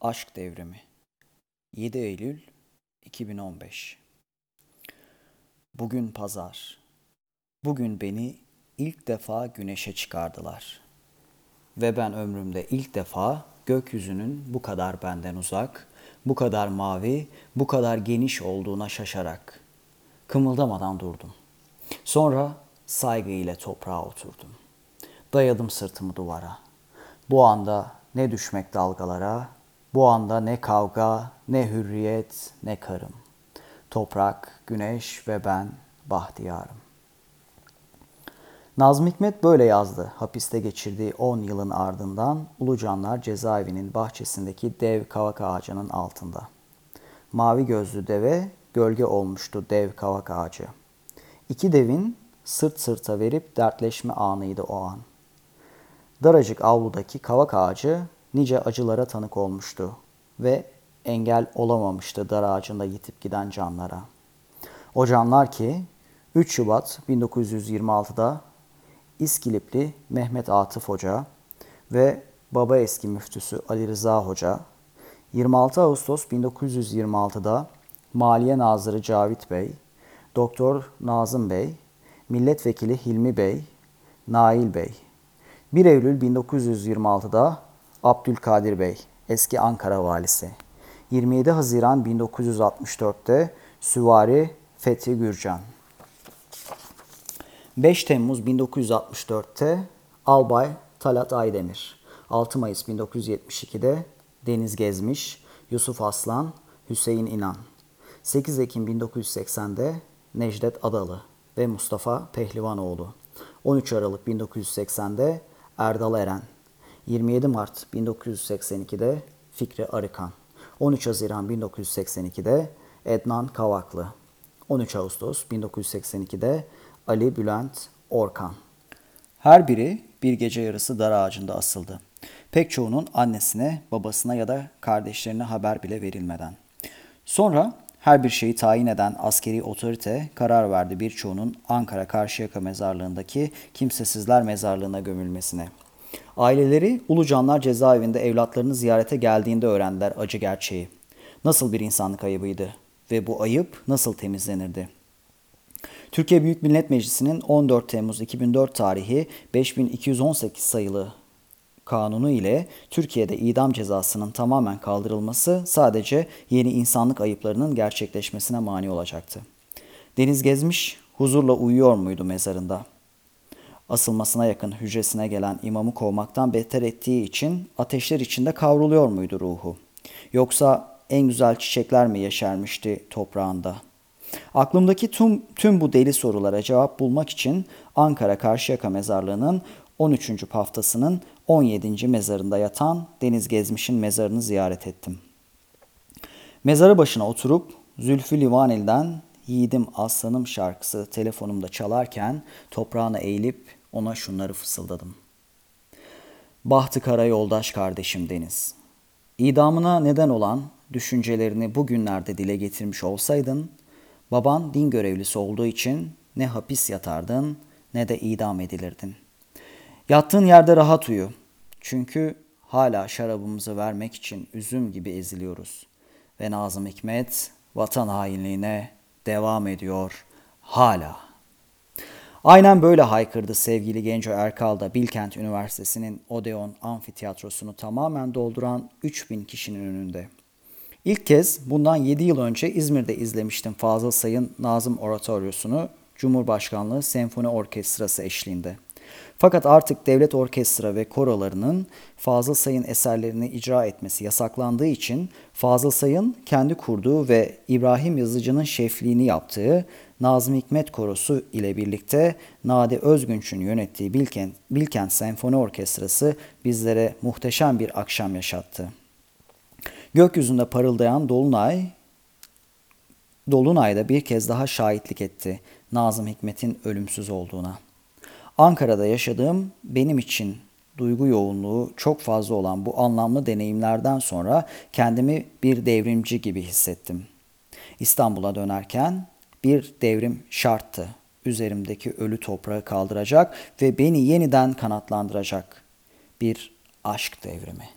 Aşk Devrimi 7 Eylül 2015 Bugün pazar. Bugün beni ilk defa güneşe çıkardılar. Ve ben ömrümde ilk defa gökyüzünün bu kadar benden uzak, bu kadar mavi, bu kadar geniş olduğuna şaşarak kımıldamadan durdum. Sonra saygı ile toprağa oturdum. Dayadım sırtımı duvara. Bu anda ne düşmek dalgalara, bu anda ne kavga, ne hürriyet, ne karım. Toprak, güneş ve ben bahtiyarım. Nazım Hikmet böyle yazdı. Hapiste geçirdiği 10 yılın ardından Ulucanlar cezaevinin bahçesindeki dev kavak ağacının altında. Mavi gözlü deve gölge olmuştu dev kavak ağacı. İki devin sırt sırta verip dertleşme anıydı o an. Daracık avludaki kavak ağacı nice acılara tanık olmuştu ve engel olamamıştı dar ağacında yitip giden canlara. O canlar ki 3 Şubat 1926'da İskilipli Mehmet Atıf Hoca ve baba eski müftüsü Ali Rıza Hoca, 26 Ağustos 1926'da Maliye Nazırı Cavit Bey, Doktor Nazım Bey, Milletvekili Hilmi Bey, Nail Bey, 1 Eylül 1926'da Abdülkadir Bey, eski Ankara valisi. 27 Haziran 1964'te Süvari Fethi Gürcan. 5 Temmuz 1964'te Albay Talat Aydemir. 6 Mayıs 1972'de Deniz Gezmiş, Yusuf Aslan, Hüseyin İnan. 8 Ekim 1980'de Necdet Adalı ve Mustafa Pehlivanoğlu. 13 Aralık 1980'de Erdal Eren. 27 Mart 1982'de Fikri Arıkan. 13 Haziran 1982'de Ednan Kavaklı. 13 Ağustos 1982'de Ali Bülent Orkan. Her biri bir gece yarısı dar ağacında asıldı. Pek çoğunun annesine, babasına ya da kardeşlerine haber bile verilmeden. Sonra her bir şeyi tayin eden askeri otorite karar verdi birçoğunun Ankara Karşıyaka mezarlığındaki kimsesizler mezarlığına gömülmesine. Aileleri Ulucanlar cezaevinde evlatlarını ziyarete geldiğinde öğrendiler acı gerçeği. Nasıl bir insanlık ayıbıydı ve bu ayıp nasıl temizlenirdi? Türkiye Büyük Millet Meclisi'nin 14 Temmuz 2004 tarihi 5218 sayılı kanunu ile Türkiye'de idam cezasının tamamen kaldırılması sadece yeni insanlık ayıplarının gerçekleşmesine mani olacaktı. Deniz Gezmiş huzurla uyuyor muydu mezarında? Asılmasına yakın hücresine gelen imamı kovmaktan beter ettiği için ateşler içinde kavruluyor muydu ruhu? Yoksa en güzel çiçekler mi yeşermişti toprağında? Aklımdaki tüm, tüm bu deli sorulara cevap bulmak için Ankara Karşıyaka Mezarlığı'nın 13. haftasının 17. mezarında yatan Deniz Gezmiş'in mezarını ziyaret ettim. Mezarı başına oturup Zülfü Livaneli'den Yiğidim Aslanım şarkısı telefonumda çalarken toprağına eğilip ona şunları fısıldadım. Bahtı kara yoldaş kardeşim Deniz. İdamına neden olan düşüncelerini bugünlerde dile getirmiş olsaydın, baban din görevlisi olduğu için ne hapis yatardın ne de idam edilirdin. Yattığın yerde rahat uyu. Çünkü hala şarabımızı vermek için üzüm gibi eziliyoruz. Ve Nazım Hikmet vatan hainliğine devam ediyor hala. Aynen böyle haykırdı sevgili Genco Erkal da Bilkent Üniversitesi'nin Odeon Amfiteyatrosu'nu tamamen dolduran 3000 kişinin önünde. İlk kez bundan 7 yıl önce İzmir'de izlemiştim Fazıl Say'ın Nazım Oratoryosunu Cumhurbaşkanlığı Senfoni Orkestrası eşliğinde. Fakat artık devlet orkestra ve korolarının Fazıl Say'ın eserlerini icra etmesi yasaklandığı için Fazıl Say'ın kendi kurduğu ve İbrahim Yazıcı'nın şefliğini yaptığı Nazım Hikmet Korosu ile birlikte Nadi Özgünç'ün yönettiği Bilkent, Bilkent Senfoni Orkestrası bizlere muhteşem bir akşam yaşattı. Gökyüzünde parıldayan Dolunay, Dolunay'da bir kez daha şahitlik etti Nazım Hikmet'in ölümsüz olduğuna. Ankara'da yaşadığım benim için duygu yoğunluğu çok fazla olan bu anlamlı deneyimlerden sonra kendimi bir devrimci gibi hissettim. İstanbul'a dönerken bir devrim şarttı. Üzerimdeki ölü toprağı kaldıracak ve beni yeniden kanatlandıracak bir aşk devrimi.